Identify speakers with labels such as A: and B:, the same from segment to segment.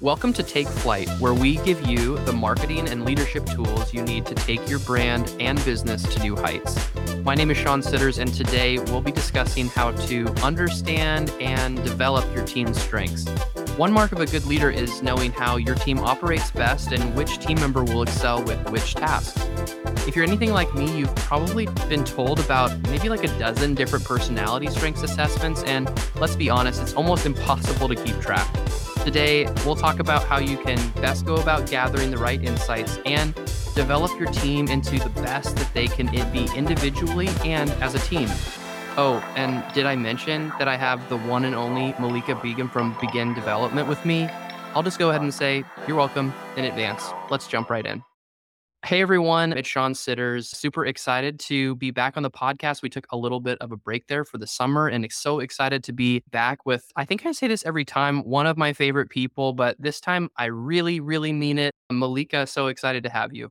A: Welcome to Take Flight, where we give you the marketing and leadership tools you need to take your brand and business to new heights. My name is Sean Sidders, and today we'll be discussing how to understand and develop your team's strengths. One mark of a good leader is knowing how your team operates best and which team member will excel with which tasks. If you're anything like me, you've probably been told about maybe like a dozen different personality strengths assessments, and let's be honest, it's almost impossible to keep track. Today, we'll talk about how you can best go about gathering the right insights and develop your team into the best that they can be individually and as a team. Oh, and did I mention that I have the one and only Malika Begin from Begin Development with me? I'll just go ahead and say you're welcome in advance. Let's jump right in. Hey everyone, it's Sean Sidders. Super excited to be back on the podcast. We took a little bit of a break there for the summer and so excited to be back with, I think I say this every time, one of my favorite people, but this time I really, really mean it. Malika, so excited to have you.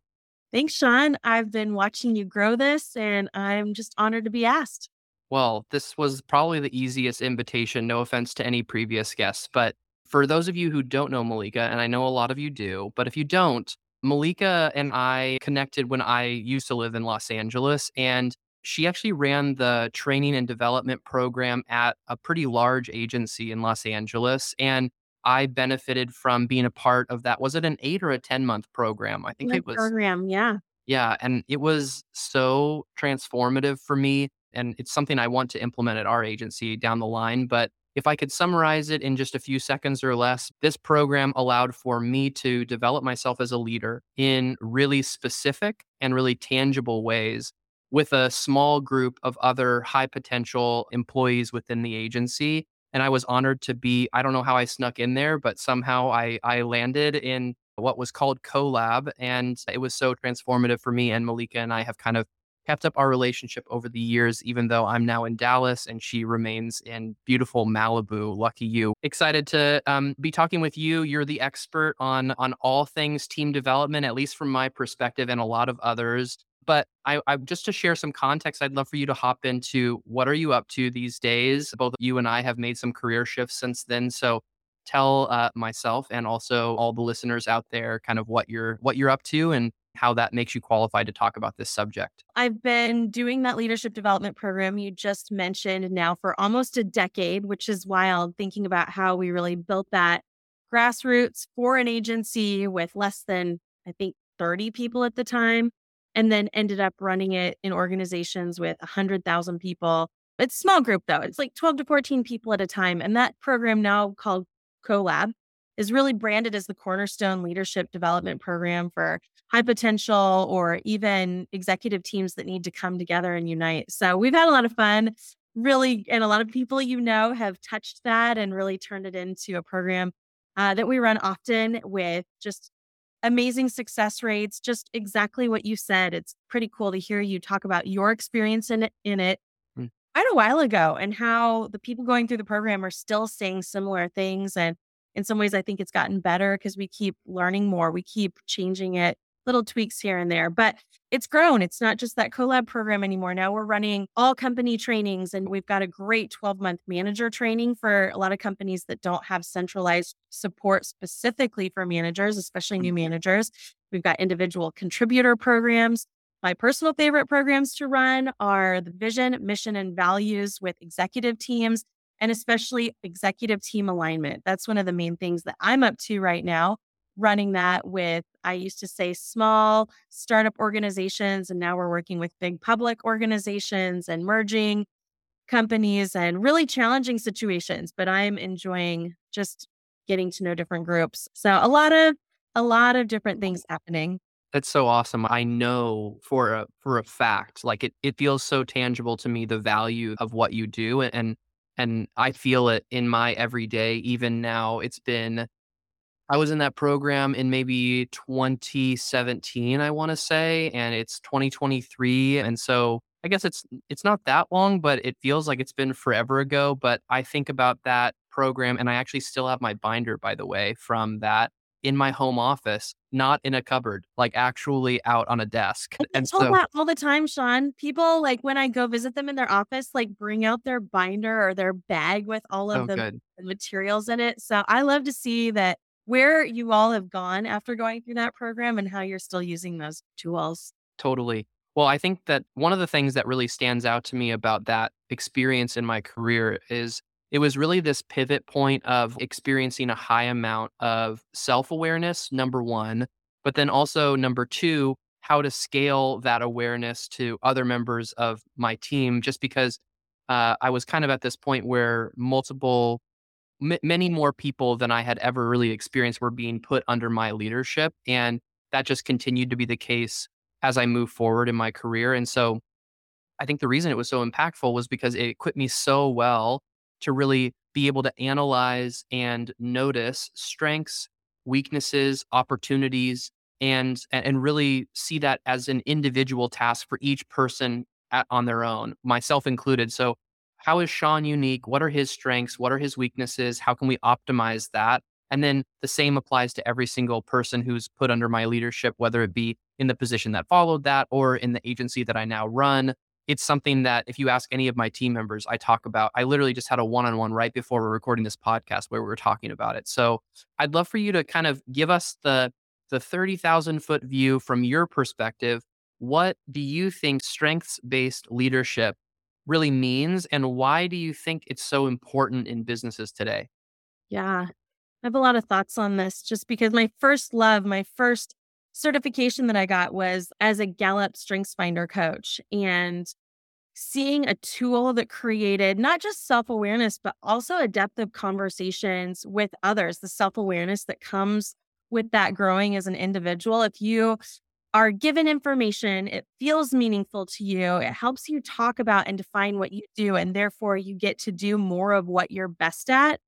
B: Thanks, Sean. I've been watching you grow this and I'm just honored to be asked.
A: Well, this was probably the easiest invitation. No offense to any previous guests, but for those of you who don't know Malika, and I know a lot of you do, but if you don't, Malika and I connected when I used to live in Los Angeles, and she actually ran the training and development program at a pretty large agency in Los Angeles. And I benefited from being a part of that. Was it an eight or a 10 month program? I think it was.
B: Program, yeah.
A: Yeah. And it was so transformative for me. And it's something I want to implement at our agency down the line. But if I could summarize it in just a few seconds or less, this program allowed for me to develop myself as a leader in really specific and really tangible ways with a small group of other high potential employees within the agency. And I was honored to be, I don't know how I snuck in there, but somehow I, I landed in what was called CoLab. And it was so transformative for me. And Malika and I have kind of kept up our relationship over the years, even though I'm now in Dallas and she remains in beautiful Malibu. Lucky you. Excited to um, be talking with you. You're the expert on on all things team development, at least from my perspective, and a lot of others. But I, I just to share some context, I'd love for you to hop into what are you up to these days. Both you and I have made some career shifts since then, so tell uh, myself and also all the listeners out there kind of what you're what you're up to and how that makes you qualified to talk about this subject.
B: I've been doing that leadership development program you just mentioned now for almost a decade, which is wild thinking about how we really built that grassroots for an agency with less than, I think, 30 people at the time, and then ended up running it in organizations with 100,000 people. It's small group though. It's like 12 to 14 people at a time. And that program now called CoLab is really branded as the cornerstone leadership development program for high potential or even executive teams that need to come together and unite. So we've had a lot of fun, really, and a lot of people you know have touched that and really turned it into a program uh, that we run often with just amazing success rates. Just exactly what you said. It's pretty cool to hear you talk about your experience in it, in it mm. quite a while ago and how the people going through the program are still saying similar things and in some ways, I think it's gotten better because we keep learning more. We keep changing it, little tweaks here and there, but it's grown. It's not just that CoLab program anymore. Now we're running all company trainings and we've got a great 12 month manager training for a lot of companies that don't have centralized support specifically for managers, especially new mm-hmm. managers. We've got individual contributor programs. My personal favorite programs to run are the vision, mission, and values with executive teams and especially executive team alignment. That's one of the main things that I'm up to right now, running that with, I used to say small startup organizations, and now we're working with big public organizations and merging companies and really challenging situations. But I'm enjoying just getting to know different groups. So a lot of, a lot of different things happening.
A: That's so awesome. I know for a for a fact, like it it feels so tangible to me the value of what you do and and I feel it in my everyday, even now. It's been, I was in that program in maybe 2017, I want to say, and it's 2023. And so I guess it's it's not that long, but it feels like it's been forever ago. But I think about that program, and I actually still have my binder, by the way, from that in my home office, not in a cupboard, like actually out on a desk.
B: And so that all the time, Sean. People like when I go visit them in their office, like bring out their binder or their bag with all of oh, the, the materials in it. So I love to see that where you all have gone after going through that program and how you're still using those tools.
A: Totally. Well, I think that one of the things that really stands out to me about that experience in my career is it was really this pivot point of experiencing a high amount of self awareness, number one, but then also number two, how to scale that awareness to other members of my team, just because uh, I was kind of at this point where multiple, m- many more people than I had ever really experienced were being put under my leadership. And that just continued to be the case as I move forward in my career. And so I think the reason it was so impactful was because it equipped me so well to really be able to analyze and notice strengths, weaknesses, opportunities, and and really see that as an individual task for each person at, on their own, myself included. So, how is Sean unique? What are his strengths? What are his weaknesses? How can we optimize that? And then the same applies to every single person who's put under my leadership, whether it be in the position that followed that or in the agency that I now run. It's something that if you ask any of my team members, I talk about. I literally just had a one on one right before we're recording this podcast where we were talking about it. So I'd love for you to kind of give us the the 30,000 foot view from your perspective. What do you think strengths based leadership really means? And why do you think it's so important in businesses today?
B: Yeah, I have a lot of thoughts on this just because my first love, my first certification that I got was as a Gallup Strengths Finder coach. And seeing a tool that created not just self awareness, but also a depth of conversations with others, the self awareness that comes with that growing as an individual. If you are given information, it feels meaningful to you, it helps you talk about and define what you do. And therefore, you get to do more of what you're best at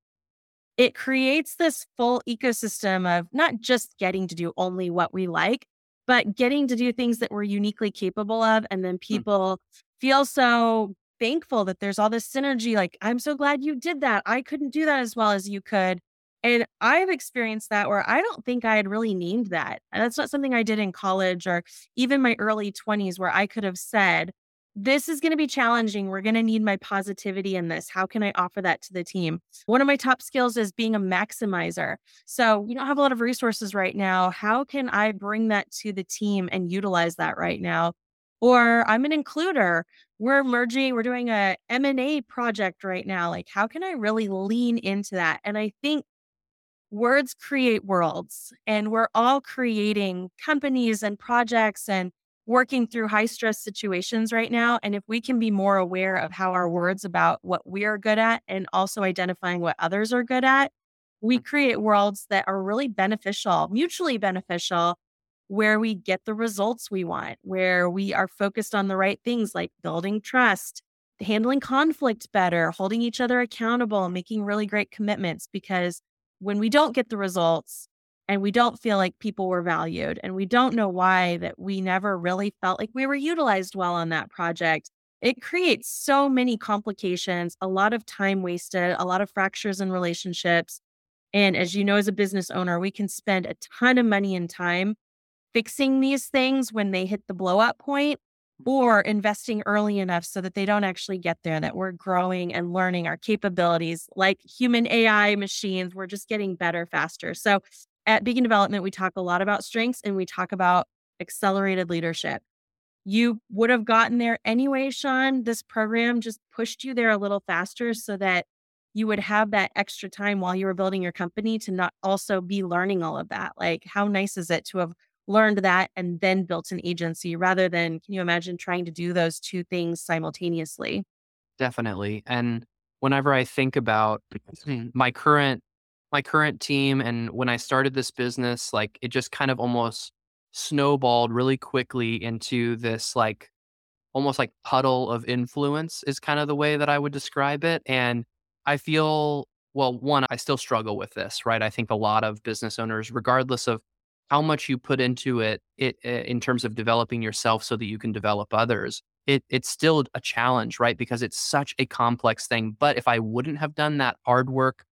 B: it creates this full ecosystem of not just getting to do only what we like, but getting to do things that we're uniquely capable of. And then hmm. people mm. feel so thankful that there's all this synergy. Like, I'm so glad you did that. I couldn't do that as well as you could. And I've experienced that where I don't think I had really named that. And that's not something I did in college or even my early 20s where I could have said, this is going to be challenging. We're going to need my positivity in this. How can I offer that to the team? One of my top skills is being a maximizer. So, we don't have a lot of resources right now. How can I bring that to the team and utilize that right now? Or I'm an includer. We're merging, we're doing a M&A project right now. Like, how can I really lean into that? And I think words create worlds, and we're all creating companies and projects and working through high stress situations right now. And if we can be more aware of how our words about what we are good at and also identifying what others are good at, we mm. create worlds that are really beneficial, mutually beneficial, where we get the results we want, where we are focused on the right things like building trust, handling conflict better, holding each other accountable, making really great commitments. Because when we don't get the results, and we don't feel like people were valued and we don't know why that we never really felt like we were utilized well on that project it creates so many complications a lot of time wasted a lot of fractures in relationships and as you know as a business owner we can spend a ton of money and time fixing these things when they hit the blow up point or investing early enough so that they don't actually get there, that we're growing and learning our capabilities like human AI machines. We're just getting better faster. So at Begin Development, we talk a lot about strengths and we talk about accelerated leadership. You would have gotten there anyway, Sean. This program just pushed you there a little faster so that you would have that extra time while you were building your company to not also be learning all of that. Like, how nice is it to have learned that and then built an agency rather than, can you imagine trying to do those two things simultaneously?
A: Definitely. And whenever I think about my current my current team and when I started this business, like it just kind of almost snowballed really quickly into this like almost like puddle of influence is kind of the way that I would describe it. And I feel, well, one, I still struggle with this, right? I think a lot of business owners, regardless of how much you put into it, it in terms of developing yourself so that you can develop others, it, it's still a challenge, right? Because it's such a complex thing. But if I wouldn't have done that hard work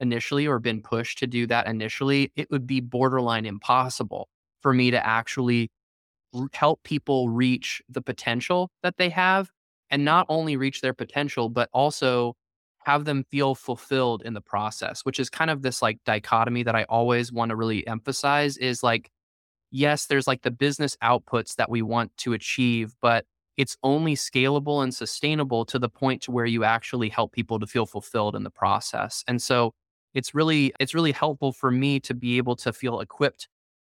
A: initially or been pushed to do that initially, it would be borderline impossible for me to actually help people reach the potential that they have and not only reach their potential, but also have them feel fulfilled in the process, which is kind of this like dichotomy that I always want to really emphasize is like, yes, there's like the business outputs that we want to achieve, but it's only scalable and sustainable to the point to where you actually help people to feel fulfilled in the process. And so it's really it's really helpful for me to be able to feel equipped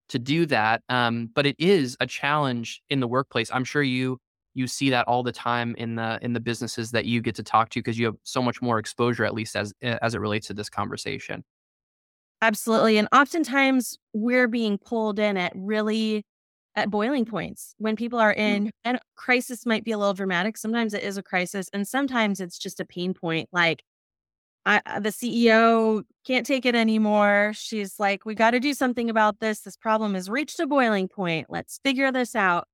A: to do that. Um, but it is a challenge in the workplace. I'm sure you you see that all the time in the in the businesses that you get to talk to because you have so much more exposure, at least as as it relates to this conversation.
B: Absolutely, and oftentimes we're being pulled in at really at boiling points when people are in and crisis might be a little dramatic sometimes it is a crisis and sometimes it's just a pain point like I, uh, the ceo can't take it anymore. She's like we got to do something about this. This problem has reached a boiling point. Let's figure this out.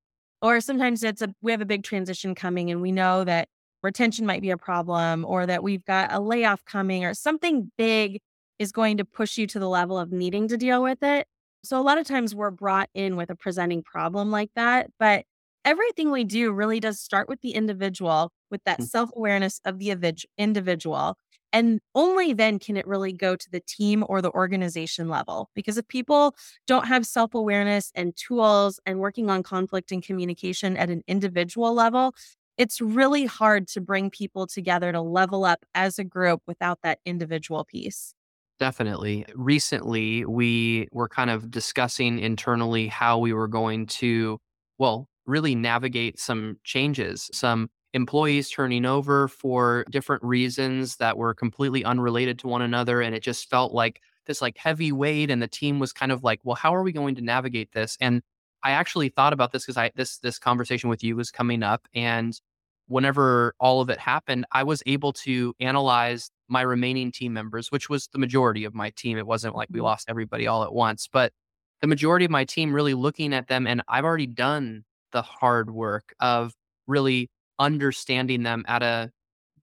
B: Or sometimes it's a we have a big transition coming and we know that retention might be a problem or that we've got a layoff coming or something big is going to push you to the level of needing to deal with it. So a lot of times we're brought in with a presenting problem like that, but everything we do really does start with the individual, with that
A: Mm.
B: self awareness of the individual. And only then can it really go to the team or the organization level. Because if people don't have self awareness and tools and working on conflict and communication at an individual level, it's really hard to bring people together to level up as a group without that individual piece.
A: Definitely. Recently, we were kind of discussing internally how we were going to, well, really navigate some changes, some employees turning over for different reasons that were completely unrelated to one another. And it just felt like this like heavy weight. And the team was kind of like, well, how are we going to navigate this? And I actually thought about this because I this this conversation with you was coming up. And whenever all of it happened, I was able to analyze my remaining team members, which was the majority of my team. It wasn't like we
B: Mhm.
A: lost everybody all at once, but the majority of my team really looking at them. And I've already done the hard work of really understanding them at a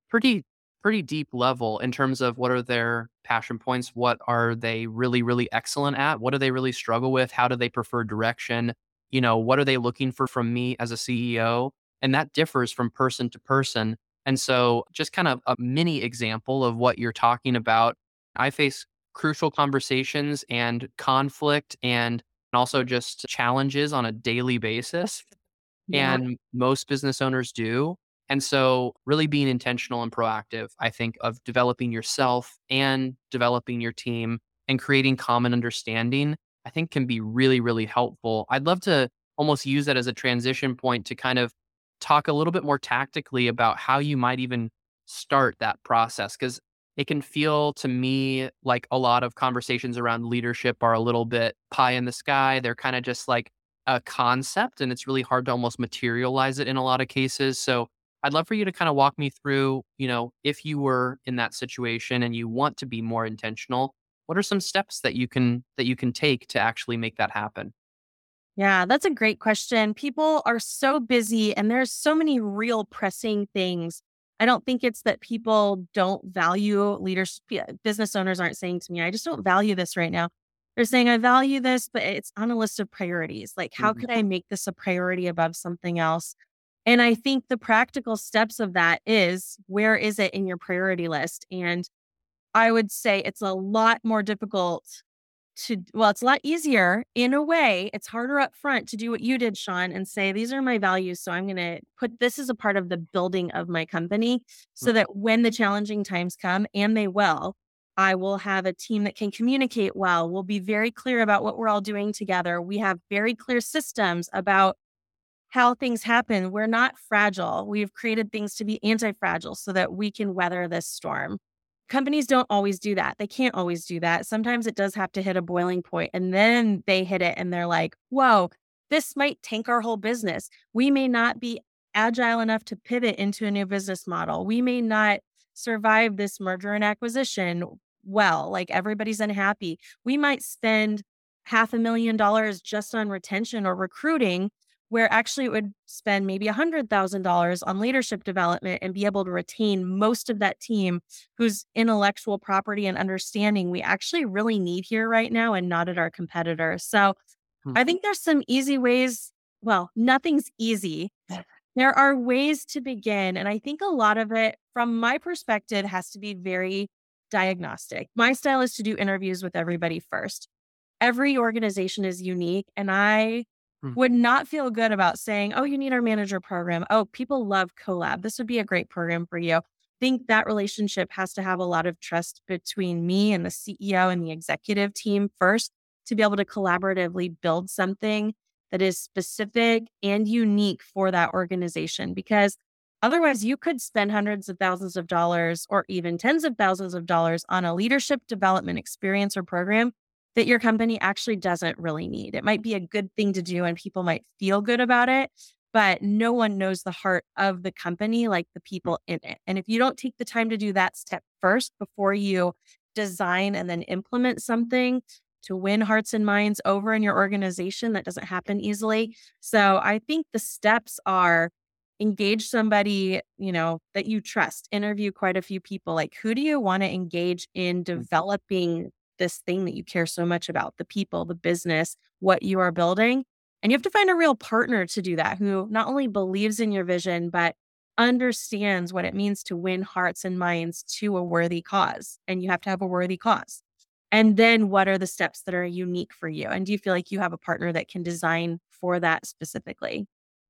A: pretty pretty deep level in terms of what are their passion points what are they really really excellent at what do they really struggle with how do they prefer direction you know what are they looking for from me as a ceo and that differs from person to person. And so just kind of a mini example of what you're talking about i face crucial conversations and conflict and also just challenges on a daily basis
B: Yeah.
A: and most business owners do. And so, really being intentional and proactive, I think, of developing yourself and developing your team and creating common understanding, I think can be really, really helpful. I'd love to almost use that as a transition point to kind of talk a little bit more tactically about how you might even start that process. Because it can feel to me like a lot of conversations around leadership are a little bit pie in the sky. They're kind of just like, a concept and it's really hard to almost materialize it in a lot of cases. So I'd love for you to kind of walk me through, you know, if you were in that situation and you want to be more intentional, what are some steps that you can that you can take to actually make that happen?
B: Yeah, that's a great question. People are so busy and there's so many real pressing things. I don't think it's that people don't value leaders. Business owners aren't saying to me, I just don't value this right now. They're saying, I value this, but it's on a list of priorities. Like, how
A: Mhm.
B: could I make this a priority above something else? And I think the practical steps of that is where is it in your priority list? And I would say it's a lot more difficult to well, it's a lot easier in a way. It's harder up front to do what you did, Sean, and say, these are my values. So I'm going to put this as a part of the building of my company so that when the challenging times come, and they will, I will have a team that can communicate well. We'll be very clear about what we're all doing together. We have very clear systems about how things happen. We're not fragile. We've created things to be anti fragile so that we can weather this storm. Companies don't always do that. They can't always do that. Sometimes it does have to hit a boiling point and then they hit it and they're like, whoa, this might tank our whole business. We may not be agile enough to pivot into a new business model. We may not survive this merger and acquisition well. Like everybody's unhappy. We might spend half a million dollars just on retention or recruiting where actually it would spend maybe a $100,000 on leadership development and be able to retain most of that team whose intellectual property and understanding we actually really need here right now and not at our competitors. So
A: Hmm.
B: I think there's some easy ways. Well, nothing's easy. There are ways to begin. And I think a lot of it, from my perspective, has to be very diagnostic. My style is to do interviews with everybody first. Every organization is unique. And I hmm. would not feel good about saying, oh, you need our manager program. Oh, people love CoLab. This would be a great program for you. I think that relationship has to have a lot of trust between me and the CEO and the executive team first to be able to collaboratively build something that is specific and unique for that organization because otherwise you could spend hundreds of thousands of dollars or even tens of thousands of dollars on a leadership development experience or program that your company actually doesn't really need. It might be a good thing to do and people might feel good about it, but no one knows the heart of the company like the mm. people in it. And if you don't take the time to do that step first before you design and then implement something, to win hearts and minds over in your organization. That doesn't happen easily. So I think the steps are engage somebody, you know, that you trust, interview quite a few people. Like, who do you want to engage in mm-hmm. developing this thing that you care so much about the people, the business, what you are building? And you have to find a real partner to do that who not only believes in your vision, but understands what it means to win hearts and minds to a worthy cause. And you have to have a worthy cause. And then what are the steps that are unique for you? And do you feel like you have a partner that can design for that specifically?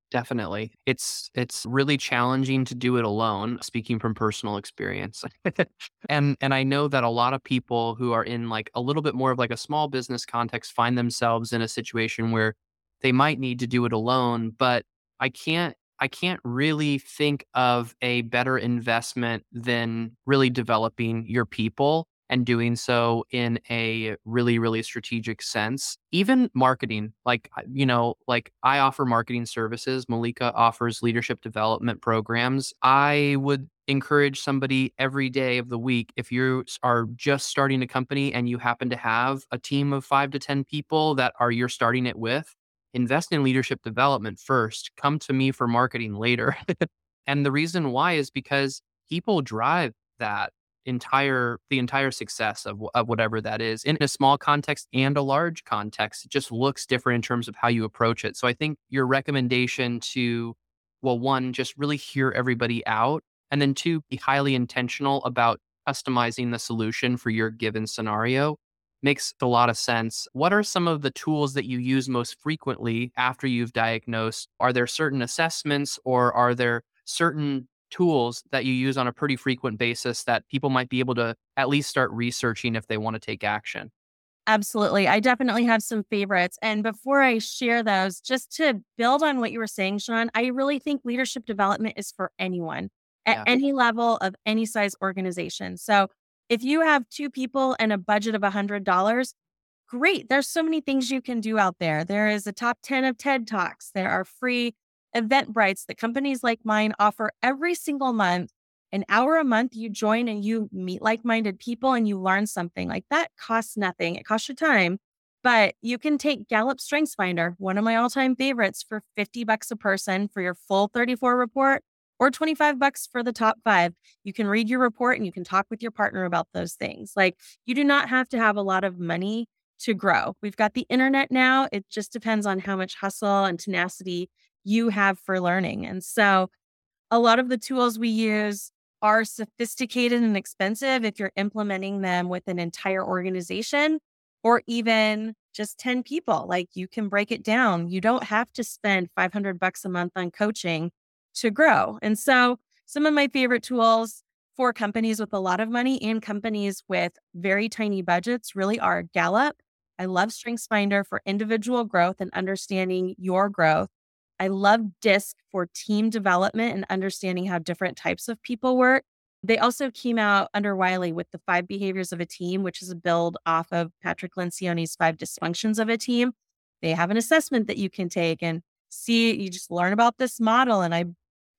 A: Definitely. It's it's really challenging to do it alone, speaking from personal experience. and and I know that a lot of people who are in like a little bit more of like a small business context find themselves in a situation where they might need to do it alone, but I can't I can't really think of a better investment than really developing your people and doing so in a really really strategic sense even marketing like you know like i offer marketing services malika offers leadership development programs. I would encourage somebody every day of the week if you are just starting a company and you happen to have a team of 5 to 10 people that are you're starting it with invest in leadership development first come to me for marketing later. And the reason why is because people drive that entire the entire success of, of whatever that is in a small context and a large context it just looks different in terms of how you approach it so i think your recommendation to well one just really hear everybody out and then two be highly intentional about customizing the solution for your given scenario makes a lot of sense. What are some of the tools that you use most frequently after you've diagnosed? Are there certain assessments or are there certain tools that you use on a pretty frequent basis that people might be able to at least start researching if they want to take action?
B: Absolutely. I definitely have some favorites. And before I share those, just to build on what you were saying, Sean, I really think leadership development is for anyone at yeah. any level of any size organization. So if you have two people and a budget of $100, great. There's so many things you can do out there. There is a top 10 of TED Talks, there are free Eventbrites that companies like mine offer every single month. An hour a month, you join and you meet like minded people and you learn something. Like that costs nothing, it costs you time. But you can take Gallup Strengths Finder, one of my all time favorites, for 50 bucks a person for your full 34 report or 25 bucks for the top five. You can read your report and you can talk with your partner about those things. Like you do not have to have a lot of money to grow. We've got the internet now. It just depends on how much hustle and tenacity you have for learning. And so a lot of the tools we use are sophisticated and expensive if you're implementing them with an entire organization or even just 10 people. Like you can break it down. You don't have to spend 500 bucks a month on coaching to grow. And so some of my favorite tools for companies with a lot of money and companies with very tiny budgets really are Gallup. I love StrengthsFinder for individual growth and understanding your growth. I love DISC for team development and understanding how different types of people work. They also came out under Wiley with the five behaviors of a team, which is a build off of Patrick Lencioni's five dysfunctions of a team. They have an assessment that you can take and see, you just learn about this model. And I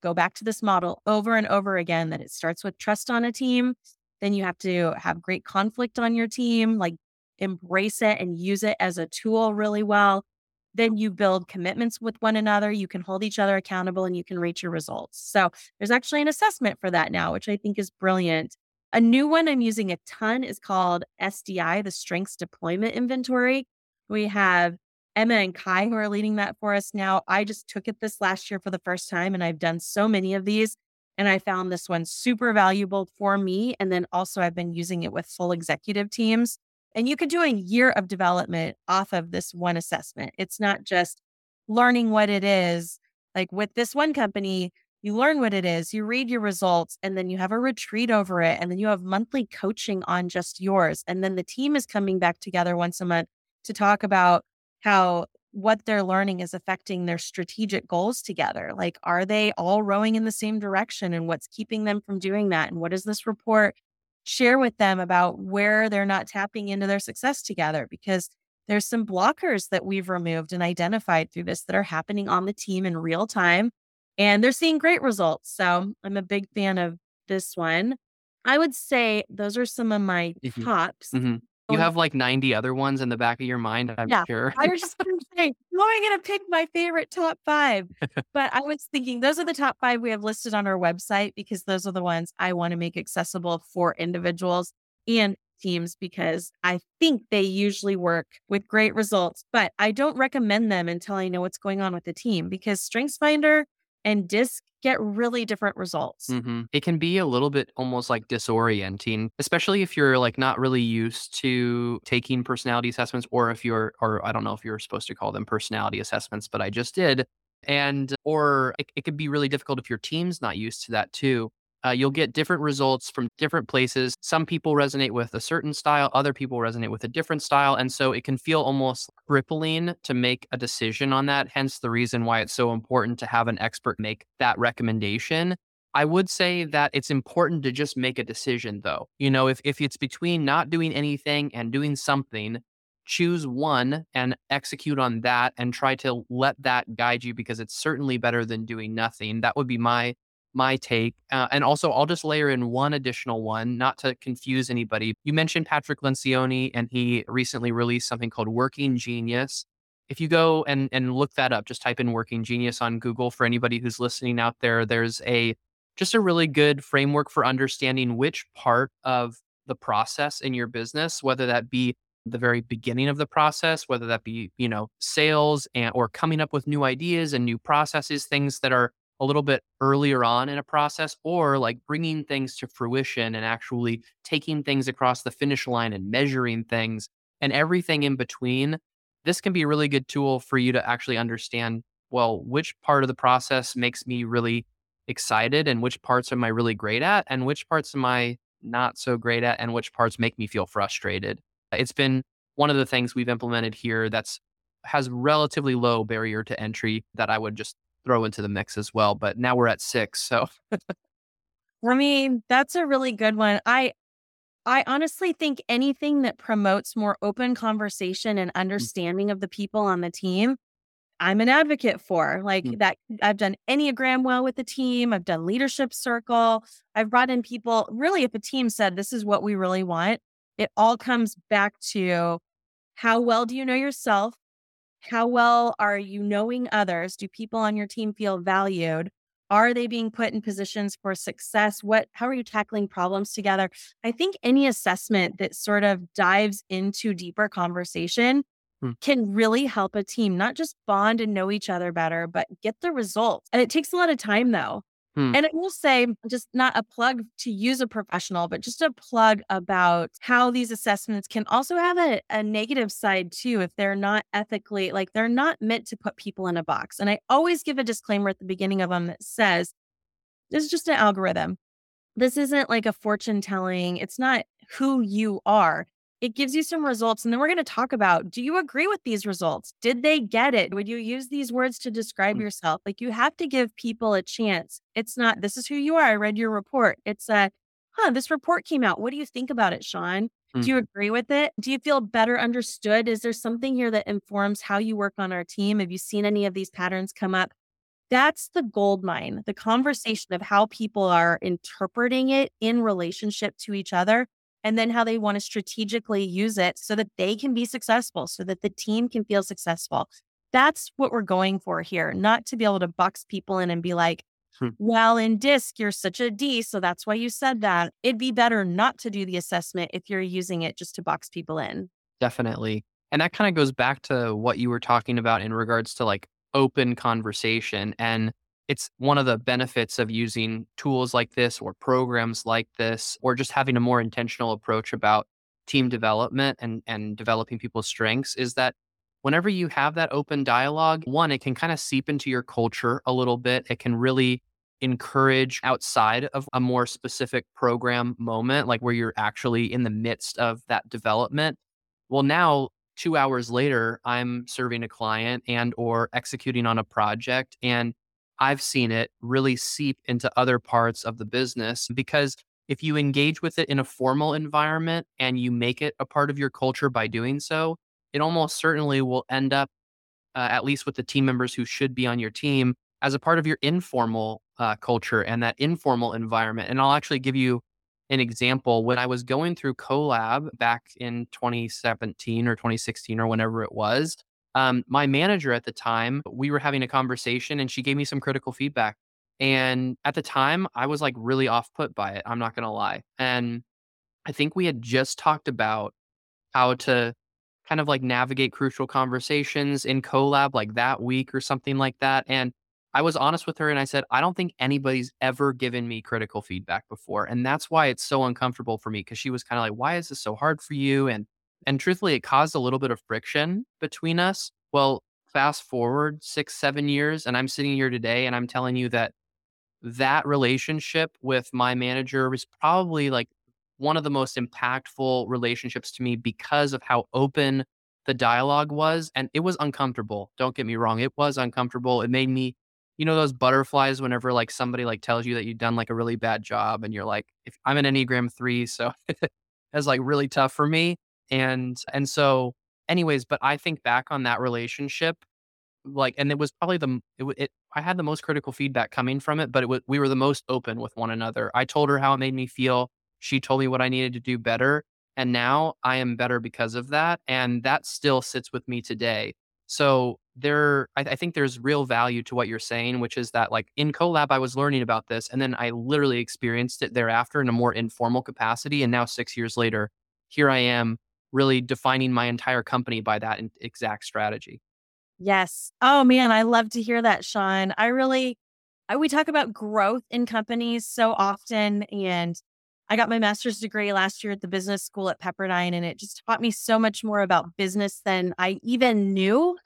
B: go back to this model over and over again that it starts with trust on a team. Then you have to have great conflict on your team, like embrace it and use it as a tool really well then you build commitments with one another. You can hold each other accountable and you can reach your results. So there's actually an assessment for that now, which I think is brilliant. A new one I'm using a ton is called SDI, the Strengths Deployment Inventory. We have Emma and Kai, who are leading that for us now. I just took it this last year for the first time, and I've done so many of these. And I found this one super valuable for me. And then also, I've been using it with full executive teams. And you could do a year of development off of this one assessment. It's not just learning what it is. Like with this one company, you learn what it is, you read your results, and then you have a retreat over it. And then you have monthly coaching on just yours. And then the team is coming back together once a month to talk about how what they're learning is affecting their strategic goals together. Like, are they all rowing in the same direction? And what's keeping them from doing that? And what does this report share with them about where they're not tapping into their success together? Because there's some blockers that we've removed and identified through this that are happening on the team in real time. And they're seeing great results. So I'm a big fan of this one. I would say those are some of my mm-hmm. tops.
A: Mm-hmm. You have like 90 other ones in the back of your mind, I'm
B: yeah,
A: sure.
B: I was just going to say, how am I going to pick my favorite top five? but I was thinking those are the top five we have listed on our website because those are the ones I want to make accessible for individuals and teams because I think they usually work with great results. But I don't recommend them until I know what's going on with the team because StrengthsFinder and DISC get really different results.
A: Mm-hmm. It can be a little bit almost like disorienting, especially if you're like not really used to taking personality assessments, or if you're, or I don't know if you're supposed to call them personality assessments, but I just did. And, or it, it could be really difficult if your team's not used to that too. Uh, you'll get different results from different places. Some people resonate with a certain style, other people resonate with a different style. And so it can feel almost crippling to make a decision on that. Hence the reason why it's so important to have an expert make that recommendation. I would say that it's important to just make a decision though. You know, if, if it's between not doing anything and doing something, choose one and execute on that and try to let that guide you because it's certainly better than doing nothing. That would be my my take. Uh, and also, I'll just layer in one additional one, not to confuse anybody. You mentioned Patrick Lencioni, and he recently released something called Working Genius. If you go and, and look that up, just type in Working Genius on Google for anybody who's listening out there. There's a just a really good framework for understanding which part of the process in your business, whether that be the very beginning of the process, whether that be, you know, sales and or coming up with new ideas and new processes, things that are a little bit earlier on in a process or like bringing things to fruition and actually taking things across the finish line and measuring things and everything in between this can be a really good tool for you to actually understand well which part of the process makes me really excited and which parts am i really great at and which parts am i not so great at and which parts make me feel frustrated. It's been one of the things we've implemented here that's has relatively low barrier to entry that i would just throw into the mix as well. But now we're at six. So
B: I mean, that's a really good one. I I honestly think anything that promotes more open conversation and mm. understanding of the people on the team, I'm an advocate for. Like mm. that I've done Enneagram well with the team, I've done leadership circle. I've brought in people. Really, if a team said this is what we really want, it all comes back to how well do you know yourself? How well are you knowing others? Do people on your team feel valued? Are they being put in positions for success? What how are you tackling problems together? I think any assessment that sort of dives into deeper conversation hmm. can really help a team not just bond and know each other better, but get the results. And it takes a lot of time though. Hmm. And I will say, just not a plug to use a professional, but just a plug about how these assessments can also have a, a negative side too, if they're not ethically, like they're not meant to put people in a box. And I always give a disclaimer at the beginning of them that says, this is just an algorithm. This isn't like a fortune telling. It's not who you are it gives you some results. And then we're going to talk about do you agree with these results? Did they get it? Would you use these words to describe mm-hmm. yourself? Like you have to give people a chance. It's not, this is who you are. I read your report. It's a, huh, this report came out. What do you think about it, Sean? Mm-hmm. Do you agree with it? Do you feel better understood? Is there something here that informs how you work on our team? Have you seen any of these patterns come up? That's the gold mine, the conversation of how people are interpreting it in relationship to each other and then how they want to strategically use it so that they can be successful, so that the team can feel successful. That's what we're going for here, not to be able to box people in and be like, hmm. well, in DISC, you're such a D, so that's why you said that. It'd be better not to do the assessment if you're using it just to box people in.
A: Definitely. And that kind of goes back to what you were talking about in regards to like open conversation. And it's one of the benefits of using tools like this or programs like this, or just having a more intentional approach about team development and, and developing people's strengths is that whenever you have that open dialogue, one, it can kind of seep into your culture a little bit. It can really encourage outside of a more specific program moment, like where you're actually in the midst of that development. Well, now two hours later, I'm serving a client and or executing on a project. And I've seen it really seep into other parts of the business because if you engage with it in a formal environment and you make it a part of your culture by doing so, it almost certainly will end up, uh, at least with the team members who should be on your team, as a part of your informal uh, culture and that informal environment. And I'll actually give you an example. When I was going through CoLab back in 2017 or 2016 or whenever it was, um, my manager at the time, we were having a conversation and she gave me some critical feedback. And at the time, I was like really off put by it. I'm not going to lie. And I think we had just talked about how to kind of like navigate crucial conversations in CoLab like that week or something like that. And I was honest with her and I said, I don't think anybody's ever given me critical feedback before. And that's why it's so uncomfortable for me because she was kind of like, why is this so hard for you? And and truthfully, it caused a little bit of friction between us. Well, fast forward six, seven years, and I'm sitting here today and I'm telling you that that relationship with my manager was probably like one of the most impactful relationships to me because of how open the dialogue was. And it was uncomfortable. Don't get me wrong. It was uncomfortable. It made me, you know, those butterflies whenever like somebody like tells you that you've done like a really bad job and you're like, if I'm an Enneagram three, so it's like really tough for me. And and so anyways, but I think back on that relationship like and it was probably the it, it I had the most critical feedback coming from it, but it was we were the most open with one another. I told her how it made me feel. She told me what I needed to do better. And now I am better because of that. And that still sits with me today. So there, I, I, think there's real value to what you're saying, which is that like in CoLab, I was learning about this and then I literally experienced it thereafter in a more informal capacity. And now six years later, here I am really defining my entire company by that exact strategy.
B: Yes. Oh man, I love to hear that, Sean. I really, I, we talk about growth in companies so often, and I got my master's degree last year at the business school at Pepperdine, and it just taught me so much more about business than I even knew.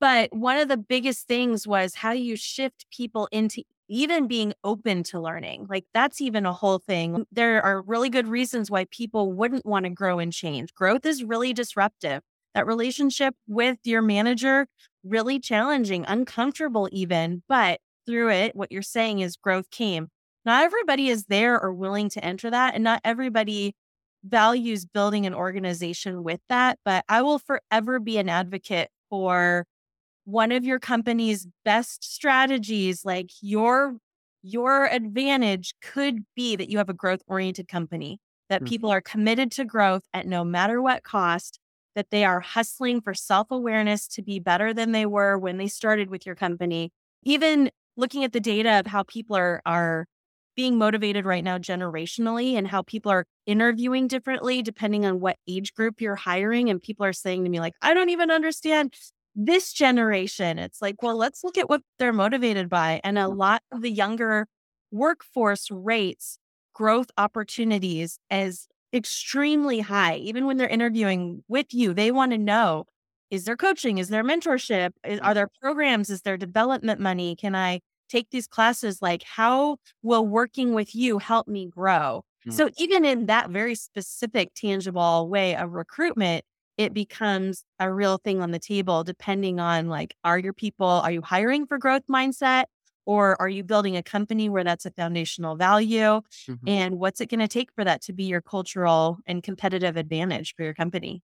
B: But one of the biggest things was how you shift people into even being open to learning. Like that's even a whole thing. There are really good reasons why people wouldn't want to grow and change. Growth is really disruptive. That relationship with your manager, really challenging, uncomfortable even, but through it, what you're saying is growth came. Not everybody is there or willing to enter that. And not everybody values building an organization with that. But I will forever be an advocate for one of your company's best strategies like your your advantage could be that you have a growth oriented company that mm-hmm. people are committed to growth at no matter what cost that they are hustling for self-awareness to be better than they were when they started with your company even looking at the data of how people are are being motivated right now generationally and how people are interviewing differently depending on what age group you're hiring and people are saying to me like I don't even understand this generation, it's like, well, let's look at what they're motivated by. And a lot of the younger workforce rates growth opportunities as extremely high. Even when they're interviewing with you, they want to know is there coaching? Is there mentorship? Is, are there programs? Is there development money? Can I take these classes? Like, how will working with you help me grow? Mm-hmm. So, even in that very specific, tangible way of recruitment, it becomes a real thing on the table depending on like are your people are you hiring for growth mindset or are you building a company where that's a foundational value mm-hmm. and what's it going to take for that to be your cultural and competitive advantage for your company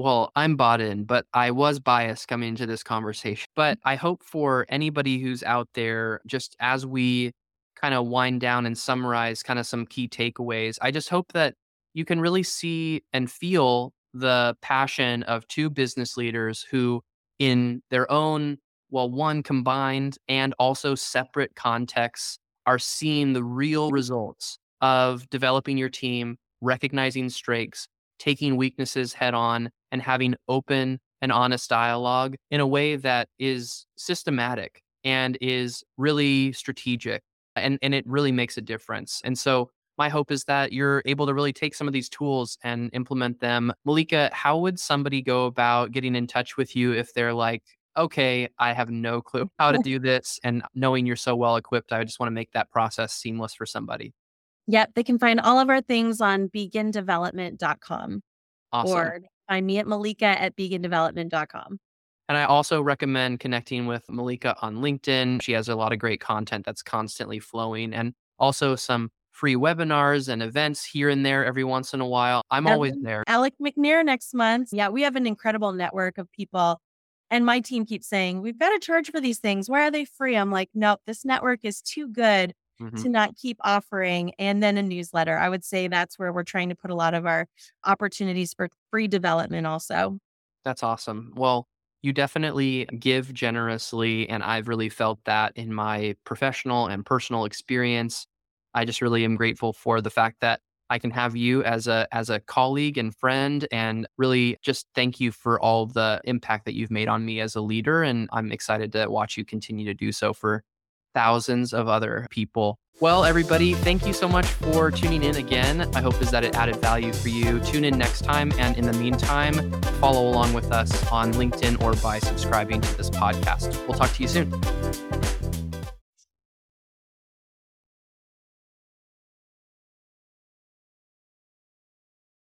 A: well, I'm bought in, but I was biased coming into this conversation. But I hope for anybody who's out there, just as we kind of wind down and summarize kind of some key takeaways, I just hope that you can really see and feel the passion of two business leaders who, in their own, well, one combined and also separate contexts, are seeing the real results of developing your team, recognizing strengths, taking weaknesses head on and having open and honest dialogue in a way that is systematic and is really strategic and, and it really makes a difference. And so my hope is that you're able to really take some of these tools and implement them. Malika, how would somebody go about getting in touch with you if they're like, okay, I have no clue how to do this. And knowing you're so well equipped, I just want to make that process seamless for somebody.
B: Yep. They can find all of our things on begindevelopment.com.
A: Awesome.
B: Or find me at Malika at begindevelopment.com.
A: And I also recommend connecting with Malika on LinkedIn. She has a lot of great content that's constantly flowing and also some free webinars and events here and there every once in a while. I'm always there.
B: Alec McNair next month. Yeah, we have an incredible network of people. And my team keeps saying, we've got to charge for these things. Why are they free? I'm like, nope, this network is too good mm-hmm. to not keep offering. And then a newsletter. I would say that's where we're trying to put a lot of our opportunities for free development also.
A: That's awesome. Well, you definitely give generously. And I've really felt that in my professional and personal experience. I just really am grateful for the fact that I can have you as a as a colleague and friend and really just thank you for all the impact that you've made on me as a leader and I'm excited to watch you continue to do so for thousands of other people. Well, everybody, thank you so much for tuning in again. I hope is that it added value for you. Tune in next time. And in the meantime, follow along with us on LinkedIn or by subscribing to this podcast. We'll talk to you soon.